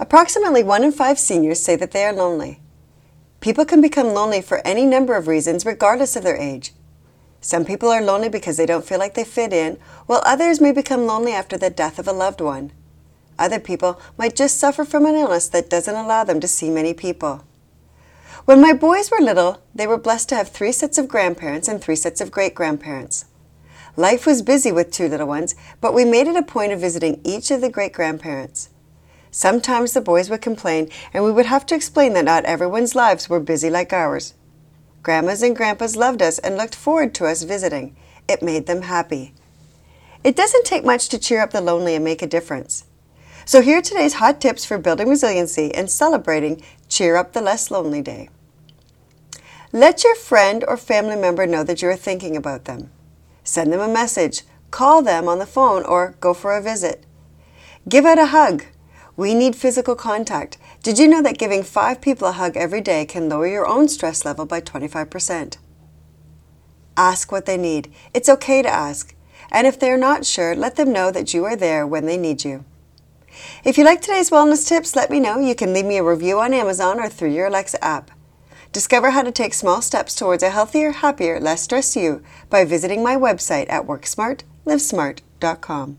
Approximately one in five seniors say that they are lonely. People can become lonely for any number of reasons, regardless of their age. Some people are lonely because they don't feel like they fit in, while others may become lonely after the death of a loved one. Other people might just suffer from an illness that doesn't allow them to see many people. When my boys were little, they were blessed to have three sets of grandparents and three sets of great grandparents. Life was busy with two little ones, but we made it a point of visiting each of the great grandparents. Sometimes the boys would complain, and we would have to explain that not everyone's lives were busy like ours. Grandmas and grandpas loved us and looked forward to us visiting. It made them happy. It doesn't take much to cheer up the lonely and make a difference. So, here are today's hot tips for building resiliency and celebrating Cheer Up the Less Lonely Day. Let your friend or family member know that you are thinking about them. Send them a message, call them on the phone, or go for a visit. Give out a hug. We need physical contact. Did you know that giving five people a hug every day can lower your own stress level by 25%? Ask what they need. It's okay to ask. And if they're not sure, let them know that you are there when they need you. If you like today's wellness tips, let me know. You can leave me a review on Amazon or through your Alexa app. Discover how to take small steps towards a healthier, happier, less stressed you by visiting my website at worksmartlivesmart.com.